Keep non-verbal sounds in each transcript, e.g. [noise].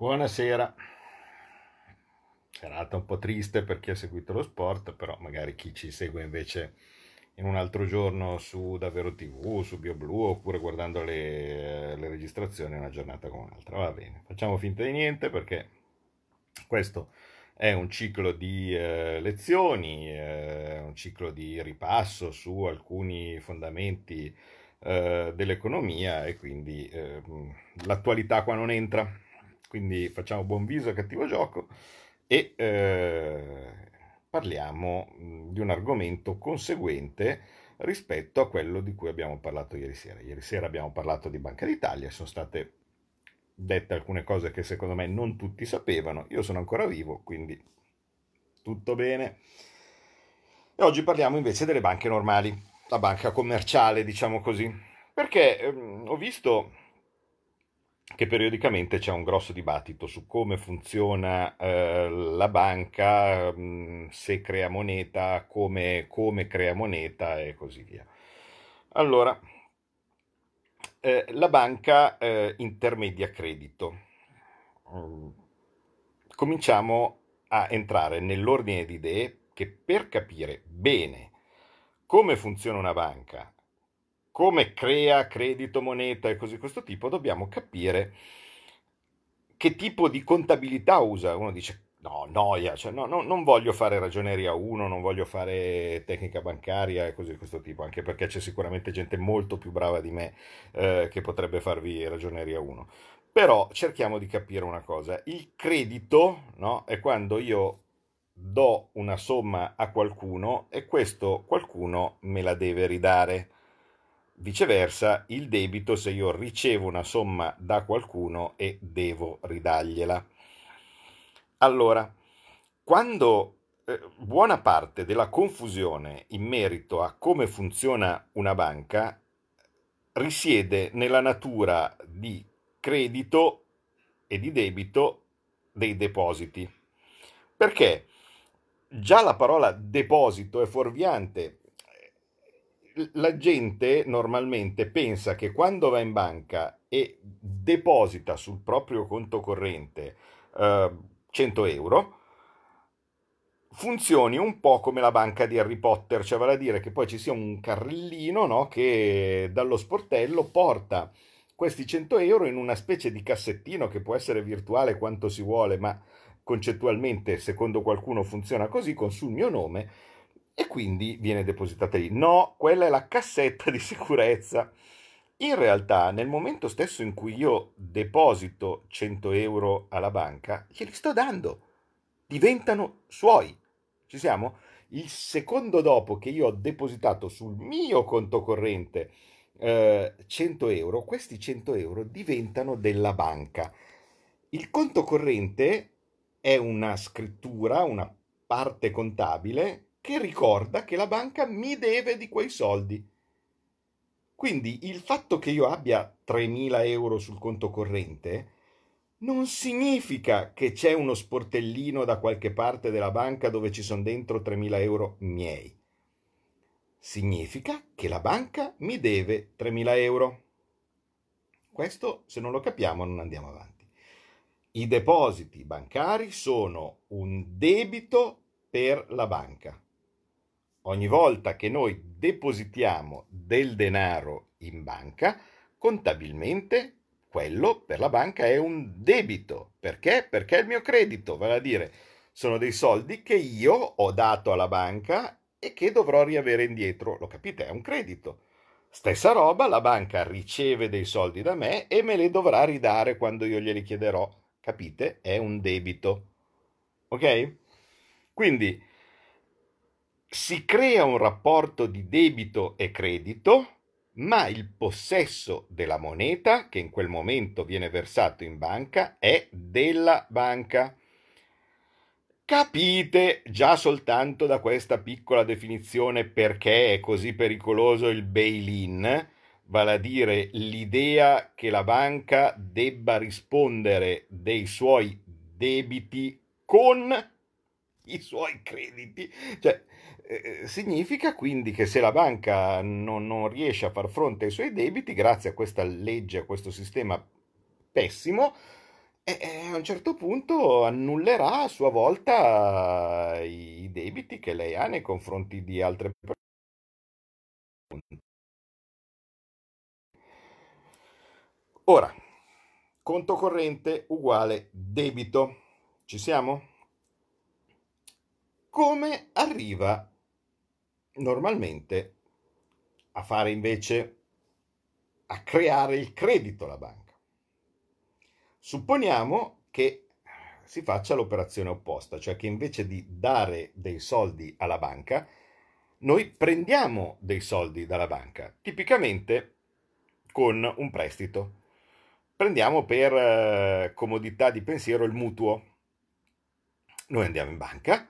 Buonasera. Serata un po' triste per chi ha seguito lo sport, però magari chi ci segue invece in un altro giorno su Davvero TV, su BioBlue, oppure guardando le, le registrazioni, una giornata come un'altra. Va bene, facciamo finta di niente perché questo è un ciclo di eh, lezioni, eh, un ciclo di ripasso su alcuni fondamenti eh, dell'economia e quindi eh, l'attualità qua non entra quindi facciamo buon viso e cattivo gioco e eh, parliamo di un argomento conseguente rispetto a quello di cui abbiamo parlato ieri sera. Ieri sera abbiamo parlato di Banca d'Italia, sono state dette alcune cose che secondo me non tutti sapevano, io sono ancora vivo, quindi tutto bene. E oggi parliamo invece delle banche normali, la banca commerciale, diciamo così, perché ehm, ho visto che periodicamente c'è un grosso dibattito su come funziona eh, la banca, mh, mm, se crea moneta, come, come, crea moneta e così via. Allora, eh, la banca eh, intermedia credito. Mm, cominciamo a entrare nell'ordine di idee che per capire bene come funziona una banca come crea credito, moneta e così questo tipo, dobbiamo capire che tipo di contabilità usa. Uno dice no, noia, cioè, no, no, non voglio fare ragioneria 1, non voglio fare tecnica bancaria e così di questo tipo, anche perché c'è sicuramente gente molto più brava di me eh, che potrebbe farvi ragioneria 1. Però cerchiamo di capire una cosa, il credito no, è quando io do una somma a qualcuno e questo qualcuno me la deve ridare. Viceversa, il debito se io ricevo una somma da qualcuno e devo ridargliela. Allora, quando eh, buona parte della confusione in merito a come funziona una banca risiede nella natura di credito e di debito dei depositi. Perché già la parola deposito è fuorviante la gente normalmente pensa che quando va in banca e deposita sul proprio conto corrente eh, 100 euro, funzioni un po' come la banca di Harry Potter, cioè vale a dire che poi ci sia un carrellino no, che dallo sportello porta questi 100 euro in una specie di cassettino che può essere virtuale quanto si vuole, ma concettualmente, secondo qualcuno, funziona così, con sul mio nome e quindi viene depositata lì. No, quella è la cassetta di sicurezza. In realtà, nel momento stesso in cui io deposito 100 euro alla banca, glieli sto dando. Diventano suoi. Ci siamo? Il secondo dopo che io ho depositato sul mio conto corrente eh, 100 euro, questi 100 euro diventano della banca. Il conto corrente è una scrittura, una parte contabile che ricorda che la banca mi deve di quei soldi. Quindi il fatto che io abbia 3.000 euro sul conto corrente non significa che c'è uno sportellino da qualche parte della banca dove ci sono dentro 3.000 euro miei. Significa che la banca mi deve 3.000 euro. Questo, se non lo capiamo, non andiamo avanti. I depositi bancari sono un debito per la banca ogni volta che noi depositiamo del denaro in banca, contabilmente quello per la banca è un debito. Perché? Perché è il mio credito, vale a dire sono dei soldi che io ho dato alla banca e che dovrò riavere indietro. Lo capite? È un credito. Stessa roba, la banca riceve dei soldi da me e me li dovrà ridare quando io glieli chiederò. Capite? È un debito. Ok? Quindi si crea un rapporto di debito e credito, ma il possesso della moneta che in quel momento viene versato in banca è della banca. Capite già soltanto da questa piccola definizione perché è così pericoloso il bail-in, vale a dire l'idea che la banca debba rispondere dei suoi debiti con i suoi crediti. Cioè, eh, significa quindi che se la banca non, non, riesce a far fronte ai suoi debiti, grazie a questa legge, a questo sistema pessimo, e, e a un certo punto annullerà a sua volta i, i debiti che lei ha nei confronti di altre persone. Ora, conto corrente uguale debito. Ci siamo? Come arriva normalmente a fare invece, a creare il credito la banca? Supponiamo che si faccia l'operazione opposta, cioè che invece di dare dei soldi alla banca, noi prendiamo dei soldi dalla banca, tipicamente con un prestito. Prendiamo per eh, comodità di pensiero il mutuo. Noi andiamo in banca,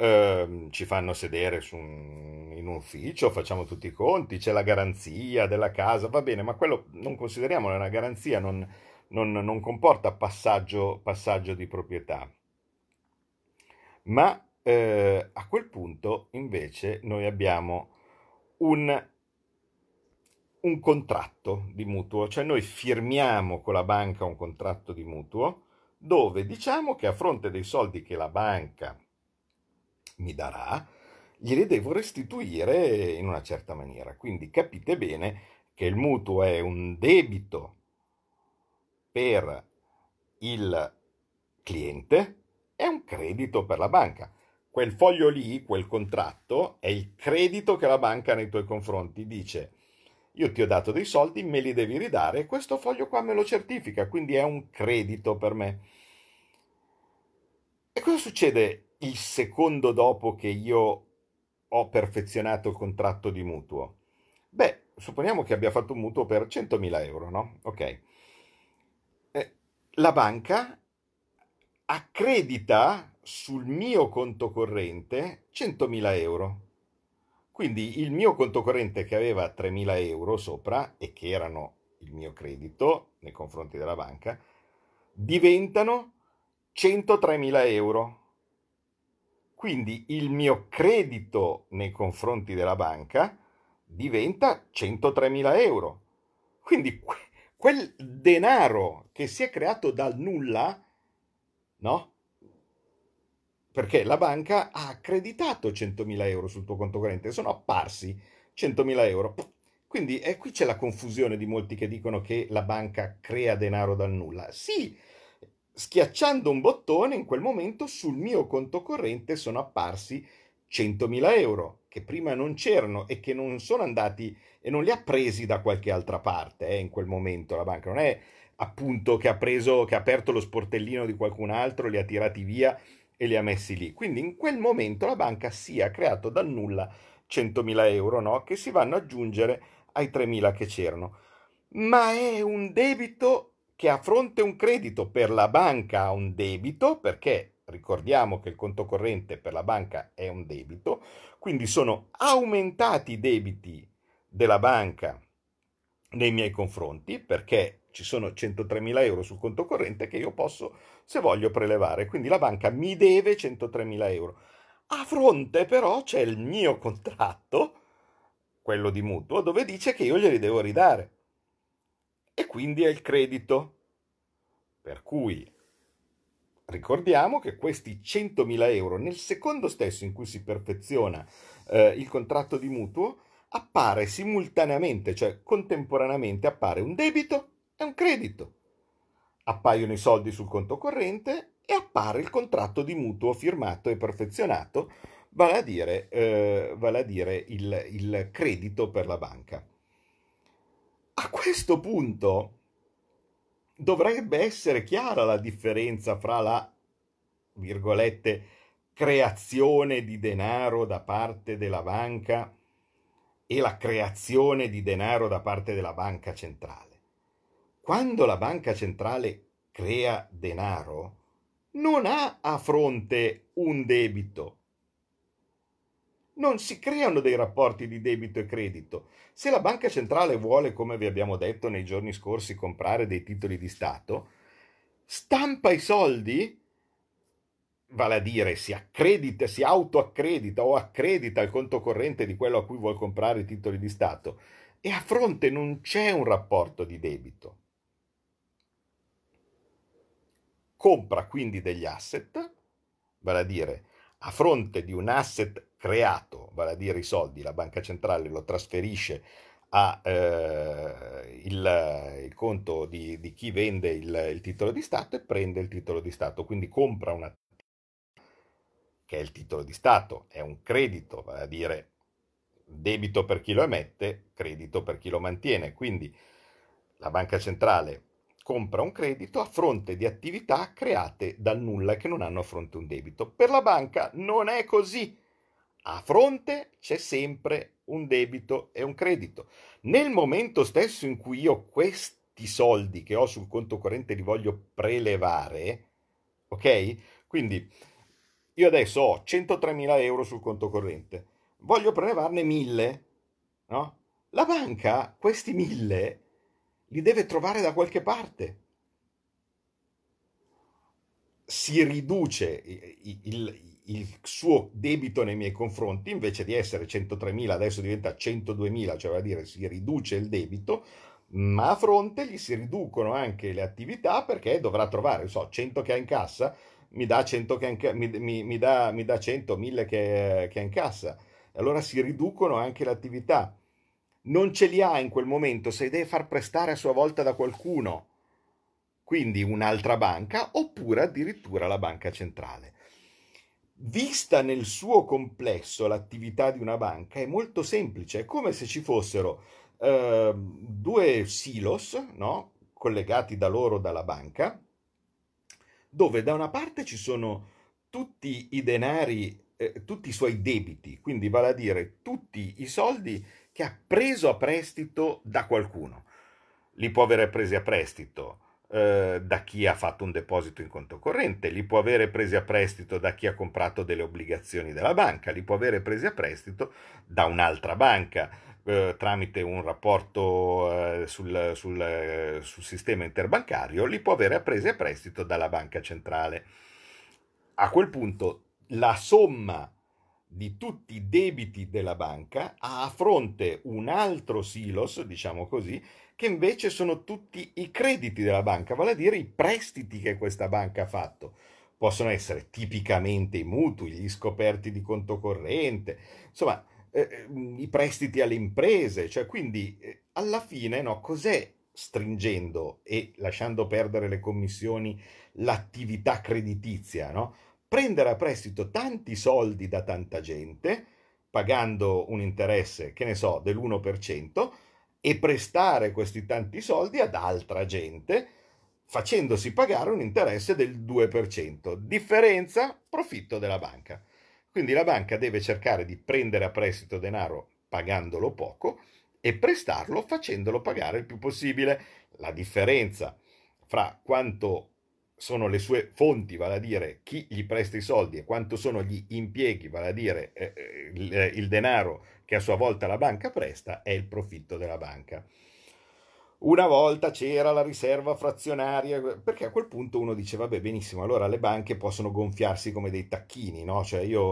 eh, ci fanno sedere un, in un ufficio, facciamo tutti i conti, c'è la garanzia della casa, va bene, ma quello non consideriamolo una garanzia, non, non, non comporta passaggio, passaggio, di proprietà. Ma eh, a quel punto invece noi abbiamo un un contratto di mutuo, cioè noi firmiamo con la banca un contratto di mutuo dove diciamo che a fronte dei soldi che la banca mi darà, glieli devo restituire in una certa maniera. Quindi capite bene che il mutuo è un debito per il cliente e un credito per la banca. Quel foglio lì, quel contratto, è il credito che la banca nei tuoi confronti. Dice io ti ho dato dei soldi, me li devi ridare, questo foglio qua me lo certifica, quindi è un credito per me. E cosa succede il secondo dopo che io ho perfezionato il contratto di mutuo? Beh, supponiamo che abbia fatto un mutuo per 100.000 euro, no? Ok. Eh, la banca accredita sul mio conto corrente 100.000 euro. Quindi il mio conto corrente che aveva 3.000 euro sopra e che erano il mio credito nei confronti della banca, diventano 103.000 euro. Quindi il mio credito nei confronti della banca diventa 103.000 euro. Quindi quel denaro che si è creato dal nulla, no? perché la banca ha accreditato 100.000 euro sul tuo conto corrente, sono apparsi 100.000 euro. Quindi eh, qui c'è la confusione di molti che dicono che la banca crea denaro dal nulla. Sì, schiacciando un bottone in quel momento sul mio conto corrente sono apparsi 100.000 euro che prima non c'erano e che non sono andati e non li ha presi da qualche altra parte eh, in quel momento la banca. Non è appunto che ha preso, che ha aperto lo sportellino di qualcun altro, li ha tirati via e li ha messi lì. Quindi in quel momento la banca si è creato dal nulla 100.000 euro no? che si vanno ad aggiungere ai 3.000 che c'erano. Ma è un debito che a fronte un credito per la banca ha un debito, perché ricordiamo che il conto corrente per la banca è un debito, quindi sono aumentati i debiti della banca nei miei confronti, perché ci sono 103.000 euro sul conto corrente che io posso, se voglio, prelevare. Quindi la banca mi deve 103.000 euro. A fronte però c'è il mio contratto, quello di mutuo, dove dice che io glieli devo ridare. E quindi è il credito. Per cui ricordiamo che questi 100.000 euro, nel secondo stesso in cui si perfeziona eh, il contratto di mutuo, appare simultaneamente, cioè contemporaneamente appare un debito è un credito. Appaiono i soldi sul conto corrente e appare il contratto di mutuo firmato e perfezionato, vale a dire, eh, vale a dire il, il credito per la banca. A questo punto dovrebbe essere chiara la differenza fra la, virgolette, creazione di denaro da parte della banca e la creazione di denaro da parte della banca centrale. Quando la banca centrale crea denaro, non ha a fronte un debito. Non si creano dei rapporti di debito e credito. Se la banca centrale vuole, come vi abbiamo detto nei giorni scorsi, comprare dei titoli di Stato, stampa i soldi, vale a dire si accredita, si autoaccredita o accredita il conto corrente di quello a cui vuole comprare i titoli di Stato e a fronte non c'è un rapporto di debito. compra quindi degli asset, vale a dire a fronte di un asset creato, vale a dire i soldi, la banca centrale lo trasferisce a eh, il, il, conto di, di chi vende il, il, titolo di Stato e prende il titolo di Stato, quindi compra una che è il titolo di Stato, è un credito, vale a dire debito per chi lo emette, credito per chi lo mantiene, quindi la banca centrale compra un credito a fronte di attività create dal nulla che non hanno a fronte un debito. Per la banca non è così. A fronte c'è sempre un debito e un credito. Nel momento stesso in cui io questi soldi che ho sul conto corrente li voglio prelevare, ok? Quindi io adesso ho 103.000 euro sul conto corrente, voglio prelevarne 1.000, no? La banca questi 1.000 li deve trovare da qualche parte. Si riduce il, il, il suo debito nei miei confronti, invece di essere 103.000 adesso diventa 102.000, cioè a dire si riduce il debito, ma a fronte gli si riducono anche le attività perché dovrà trovare, so, 100 che ha in cassa, mi dà 100 che ha in, mi, mi, mi dà, mi dà 100, 1000 che, che ha in cassa. Allora si riducono anche le attività. Non ce li ha in quel momento, se deve far prestare a sua volta da qualcuno, quindi un'altra banca, oppure addirittura la banca centrale. Vista nel suo complesso l'attività di una banca è molto semplice, è come se ci fossero eh, due silos no? collegati da loro dalla banca, dove da una parte ci sono tutti i denari, eh, tutti i suoi debiti, quindi vale a dire tutti i soldi che ha preso a prestito da qualcuno. Li può avere presi a prestito eh, da chi ha fatto un deposito in conto corrente, li può avere presi a prestito da chi ha comprato delle obbligazioni della banca, li può avere presi a prestito da un'altra banca eh, tramite un rapporto eh, sul, sul, eh, sul sistema interbancario, li può avere presi a prestito dalla banca centrale. A quel punto la somma di tutti i debiti della banca ha a fronte un altro silos, diciamo così, che invece sono tutti i crediti della banca, vale a dire i prestiti che questa banca ha fatto. Possono essere tipicamente i mutui, gli scoperti di conto corrente, insomma, eh, i prestiti alle imprese, cioè quindi eh, alla fine no, cos'è stringendo e lasciando perdere le commissioni l'attività creditizia, no? Prendere a prestito tanti soldi da tanta gente, pagando un interesse, che ne so, dell'1%, e prestare questi tanti soldi ad altra gente facendosi pagare un interesse del 2%. Differenza, profitto della banca. Quindi la banca deve cercare di prendere a prestito denaro pagandolo poco e prestarlo facendolo pagare il più possibile. La differenza fra quanto sono le sue fonti, vale a dire chi gli presta i soldi e quanto sono gli impieghi, vale a dire eh, eh il, il denaro che a sua volta la banca presta, è il profitto della banca. Una volta c'era la riserva frazionaria, perché a quel punto uno dice, vabbè, benissimo, allora le banche possono gonfiarsi come dei tacchini, no? Cioè io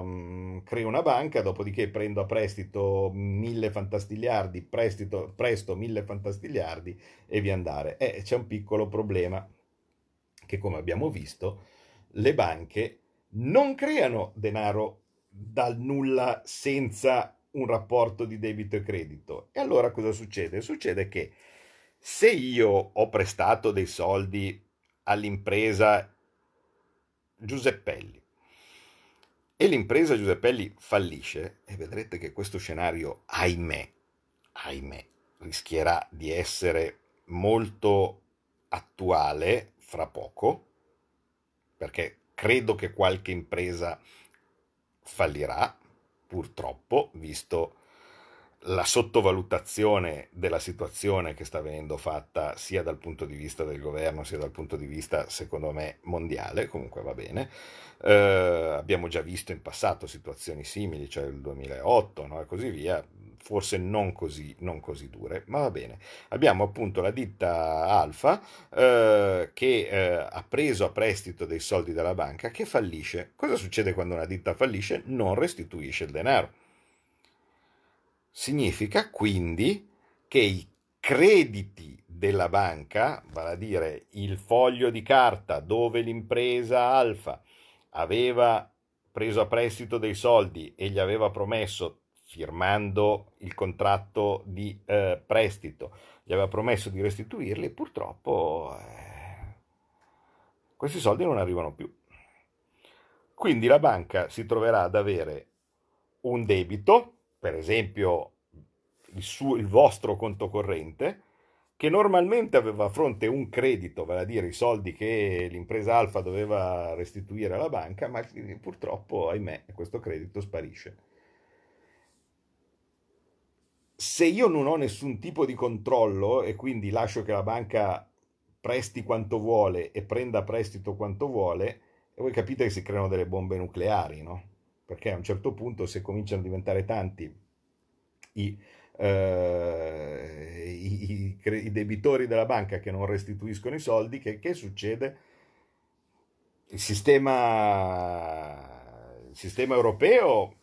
um, creo una banca, dopodiché prendo a prestito mille fantastigliardi, prestito, presto mille fantastigliardi e via andare. Eh, c'è un piccolo problema, che come abbiamo visto, le banche non creano denaro dal nulla senza un rapporto di debito e credito. E allora cosa succede? Succede che se io ho prestato dei soldi all'impresa Giuseppelli e l'impresa Giuseppelli fallisce, e vedrete che questo scenario, ahimè, ahimè, rischierà di essere molto attuale fra poco, perché credo che qualche impresa fallirà, purtroppo, visto la sottovalutazione della situazione che sta venendo fatta sia dal punto di vista del governo sia dal punto di vista, secondo me, mondiale, comunque va bene. Eh, abbiamo già visto in passato situazioni simili, cioè il 2008 no? e così via, forse non così, non così dure, ma va bene. Abbiamo appunto la ditta Alfa eh, che eh, ha preso a prestito dei soldi dalla banca che fallisce. Cosa succede quando una ditta fallisce? Non restituisce il denaro. Significa quindi che i crediti della banca, vale a dire il foglio di carta dove l'impresa Alfa aveva preso a prestito dei soldi e gli aveva promesso, firmando il contratto di eh, prestito, gli aveva promesso di restituirli, purtroppo eh, questi soldi non arrivano più. Quindi la banca si troverà ad avere un debito, per esempio il, suo, il vostro conto corrente, che normalmente aveva a fronte un credito, vale a dire i soldi che l'impresa Alfa doveva restituire alla banca, ma purtroppo, ahimè, questo credito sparisce. Se io non ho nessun tipo di controllo e quindi lascio che la banca presti quanto vuole e prenda prestito quanto vuole, e voi capite che si creano delle bombe nucleari, no? Perché a un certo punto, se cominciano a diventare tanti i eh, i, i, debitori della banca che non restituiscono i soldi, che, che succede? Il sistema, il sistema europeo,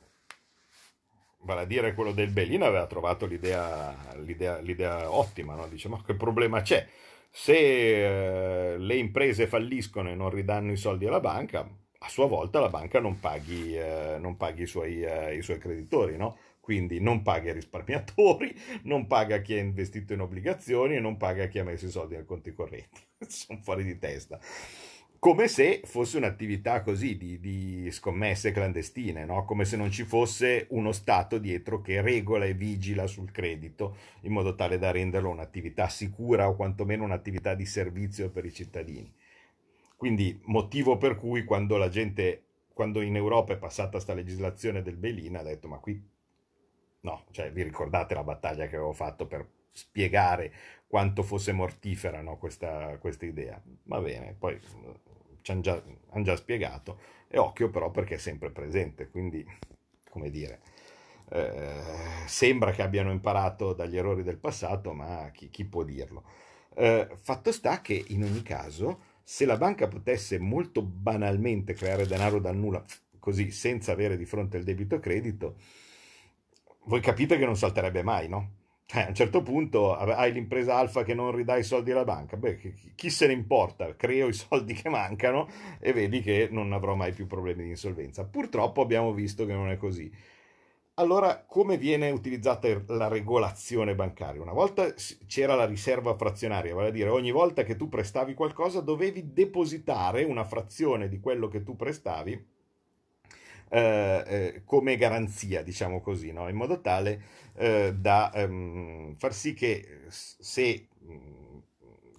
vale a dire quello del Belin, aveva trovato l'idea, l'idea, l'idea ottima, no? dice ma che problema c'è? Se eh, le imprese falliscono e non ridanno i soldi alla banca, a sua volta la banca non paghi, eh, non paghi i, suoi, eh, i suoi creditori, no? quindi non paga i risparmiatori, [laughs] non paga chi ha investito in obbligazioni e non paga chi ha messo i soldi nei conti correnti. [laughs] Sono fuori di testa. Come se fosse un'attività così di, di scommesse clandestine, no? come se non ci fosse uno Stato dietro che regola e vigila sul credito in modo tale da renderlo un'attività sicura o quantomeno un'attività di servizio per i cittadini. Quindi motivo per cui quando la gente, quando in Europa è passata questa legislazione del Belin, ha detto ma qui No, cioè vi ricordate la battaglia che avevo fatto per spiegare quanto fosse mortifera no, questa, questa, idea? Va bene, poi ci hanno già, han già, spiegato e occhio però perché è sempre presente, quindi come dire, eh, sembra che abbiano imparato dagli errori del passato, ma chi, chi può dirlo? Eh, fatto sta che in ogni caso, se la banca potesse molto banalmente creare denaro dal nulla, così senza avere di fronte il debito credito, voi capite che non salterebbe mai, no? Cioè, a un certo punto hai l'impresa alfa che non ridà i soldi alla banca, beh, chi se ne importa? Creo i [laughs] soldi che mancano e vedi che non avrò mai più problemi di insolvenza. Purtroppo abbiamo visto che non è così. Allora, come viene utilizzata la regolazione bancaria? Una volta c'era la riserva frazionaria, vale a dire ogni volta che tu prestavi qualcosa dovevi depositare una frazione di quello che tu prestavi eh, eh, come garanzia, diciamo così, no? in modo tale eh, da ehm, far sì che se mm,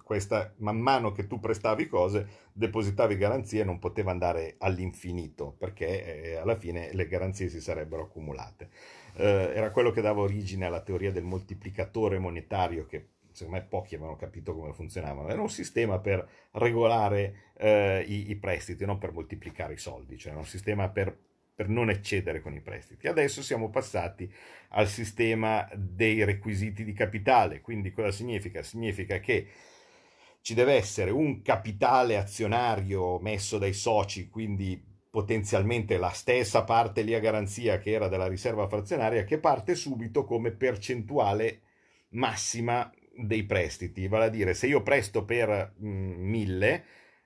questa, man mano che tu prestavi cose, depositavi garanzie, non poteva andare all'infinito, perché eh, alla fine le garanzie si sarebbero accumulate. Eh, era quello che dava origine alla teoria del moltiplicatore monetario che secondo me pochi avevano capito come funzionava, era un sistema per regolare eh, i, i, prestiti, non per moltiplicare i soldi, cioè era un sistema per per non eccedere con i prestiti. Adesso siamo passati al sistema dei requisiti di capitale, quindi cosa significa? Significa che ci deve essere un capitale azionario messo dai soci, quindi potenzialmente la stessa parte lì a garanzia che era della riserva frazionaria, che parte subito come percentuale massima dei prestiti. Vale a dire, se io presto per mh, mm, 1000,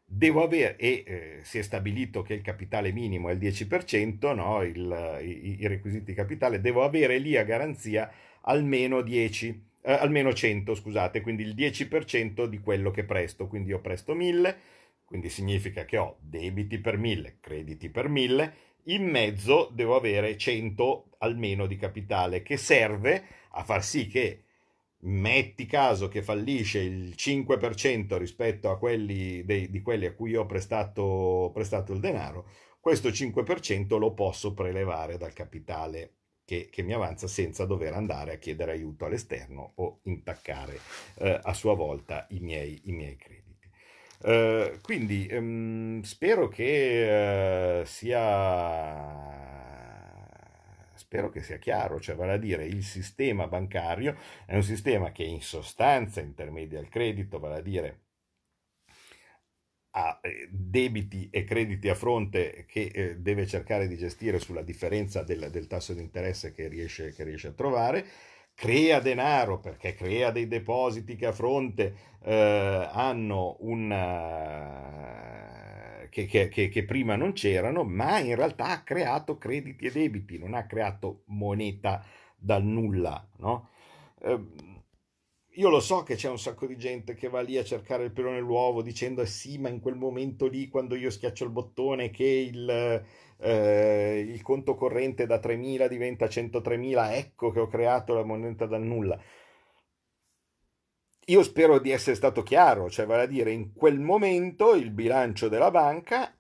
devo avere, e eh, si è stabilito che il capitale minimo è il 10%, no? il, i, i, requisiti di capitale, devo avere lì a garanzia almeno 10, eh, almeno 100, scusate, quindi il 10% di quello che presto, quindi io presto 1000, quindi significa che ho debiti per 1000, crediti per 1000, in mezzo devo avere 100 almeno di capitale che serve a far sì che metti caso che fallisce il 5% rispetto a quelli dei, di quelli a cui ho prestato, prestato il denaro, questo 5% lo posso prelevare dal capitale che, che, mi avanza senza dover andare a chiedere aiuto all'esterno o intaccare eh, a sua volta i miei, i miei crediti. Uh, quindi um, spero che uh, sia spero che sia chiaro, cioè vale a dire il sistema bancario è un sistema che in sostanza intermedia il credito, vale a dire ha eh, debiti e crediti a fronte che eh, deve cercare di gestire sulla differenza del, del tasso di interesse che riesce, che riesce, a trovare, crea denaro perché crea dei depositi che a fronte eh, hanno un... Che, che, che, prima non c'erano, ma in realtà ha creato crediti e debiti, non ha creato moneta dal nulla, no? Eh, io lo so che c'è un sacco di gente che va lì a cercare il pelo nell'uovo dicendo sì, ma in quel momento lì, quando io schiaccio il bottone che il, eh, il conto corrente da 3.000 diventa 103.000, ecco che ho creato la moneta dal nulla. Io spero di essere stato chiaro, cioè vale a dire in quel momento il bilancio della banca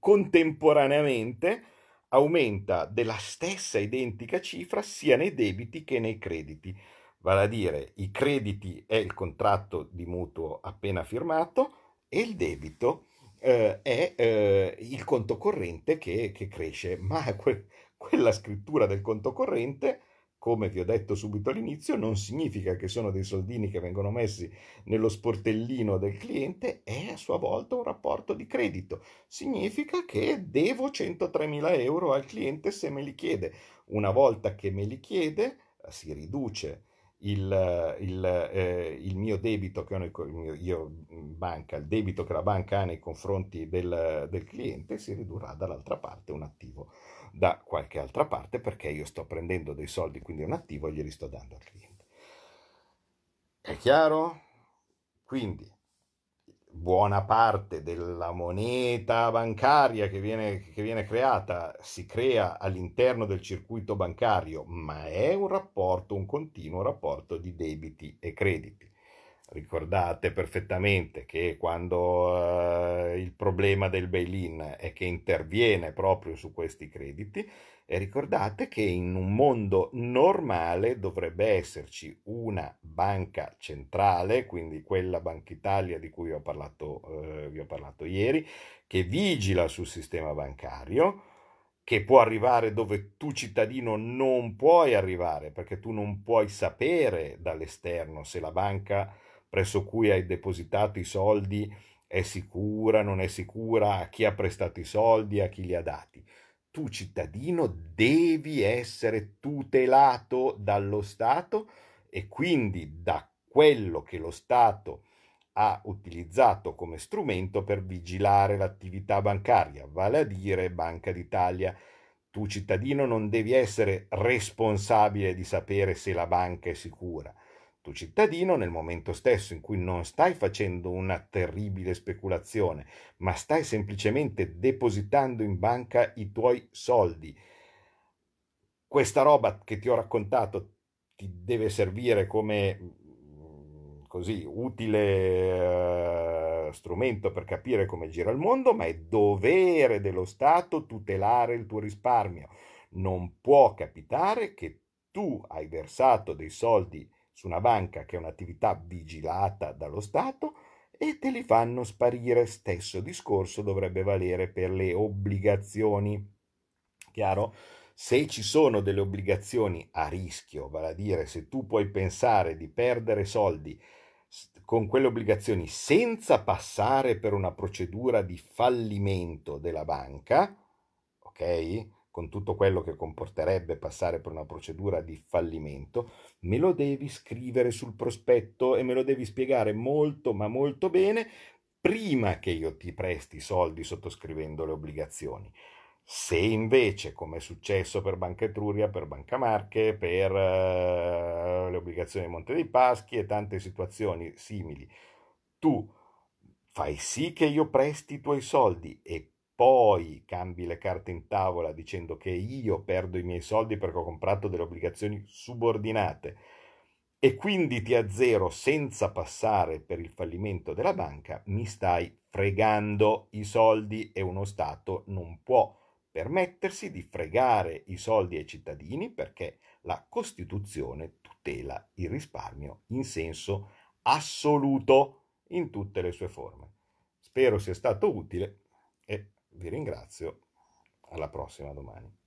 contemporaneamente aumenta della stessa identica cifra sia nei debiti che nei crediti. Vale a dire i crediti è il contratto di mutuo appena firmato e il debito eh, è eh, il conto corrente che, che cresce, ma [laughs] que- quella scrittura del conto corrente, come vi ho detto subito all'inizio, non significa che sono dei soldini che vengono messi nello sportellino del cliente, è a sua volta un rapporto di credito. Significa che devo 103.000 euro al cliente se me li chiede. Una volta che me li chiede, si riduce il, il, eh, il, mio debito che ho nel, io banca, il debito che la banca ha nei confronti del, del cliente si ridurrà dall'altra parte un attivo da qualche altra parte perché io sto prendendo dei soldi, quindi un attivo e glieli sto dando al cliente. È chiaro? Quindi buona parte della moneta bancaria che viene, che viene, creata si crea all'interno del circuito bancario, ma è un rapporto, un continuo rapporto di debiti e crediti. Ricordate perfettamente che quando uh, il problema del bail-in è che interviene proprio su questi crediti, e ricordate che in un mondo normale dovrebbe esserci una banca centrale, quindi quella Banca Italia di cui ho parlato, eh, vi ho parlato ieri, che vigila sul sistema bancario, che può arrivare dove tu cittadino non puoi arrivare, perché tu non puoi sapere dall'esterno se la banca presso cui hai depositato i soldi è sicura, non è sicura, a chi ha prestato i soldi, a chi li ha dati tu cittadino devi essere tutelato dallo Stato e quindi da quello che lo Stato ha utilizzato come strumento per vigilare l'attività bancaria, vale a dire Banca d'Italia. Tu cittadino non devi essere responsabile di sapere se la banca è sicura tu cittadino, nel momento stesso in cui non stai facendo una terribile speculazione, ma stai semplicemente depositando in banca i tuoi soldi, questa roba che ti ho raccontato ti deve servire come mm, così utile uh, strumento per capire come gira il mondo, ma è dovere dello Stato tutelare il tuo risparmio. Non può capitare che tu hai versato dei soldi su una banca che è un'attività vigilata dallo Stato e te li fanno sparire. Stesso discorso dovrebbe valere per le obbligazioni. Chiaro? Se ci sono delle obbligazioni a rischio, vale a dire se tu puoi pensare di perdere soldi con quelle obbligazioni senza passare per una procedura di fallimento della banca, ok? Con tutto quello che comporterebbe passare per una procedura di fallimento, me lo devi scrivere sul prospetto e me lo devi spiegare molto ma molto bene prima che io ti presti i soldi sottoscrivendo le obbligazioni. Se invece, come è successo per Banca Etruria, per Banca Marche, per uh, le obbligazioni di Monte dei Paschi e tante situazioni simili, tu fai sì che io presti i tuoi soldi e poi cambi le carte in tavola dicendo che io perdo i miei soldi perché ho comprato delle obbligazioni subordinate e quindi ti azzero senza passare per il fallimento della banca, mi stai fregando i soldi e uno Stato non può permettersi di fregare i soldi ai cittadini perché la Costituzione tutela il risparmio in senso assoluto in tutte le sue forme. Spero sia stato utile vi ringrazio, alla prossima domani.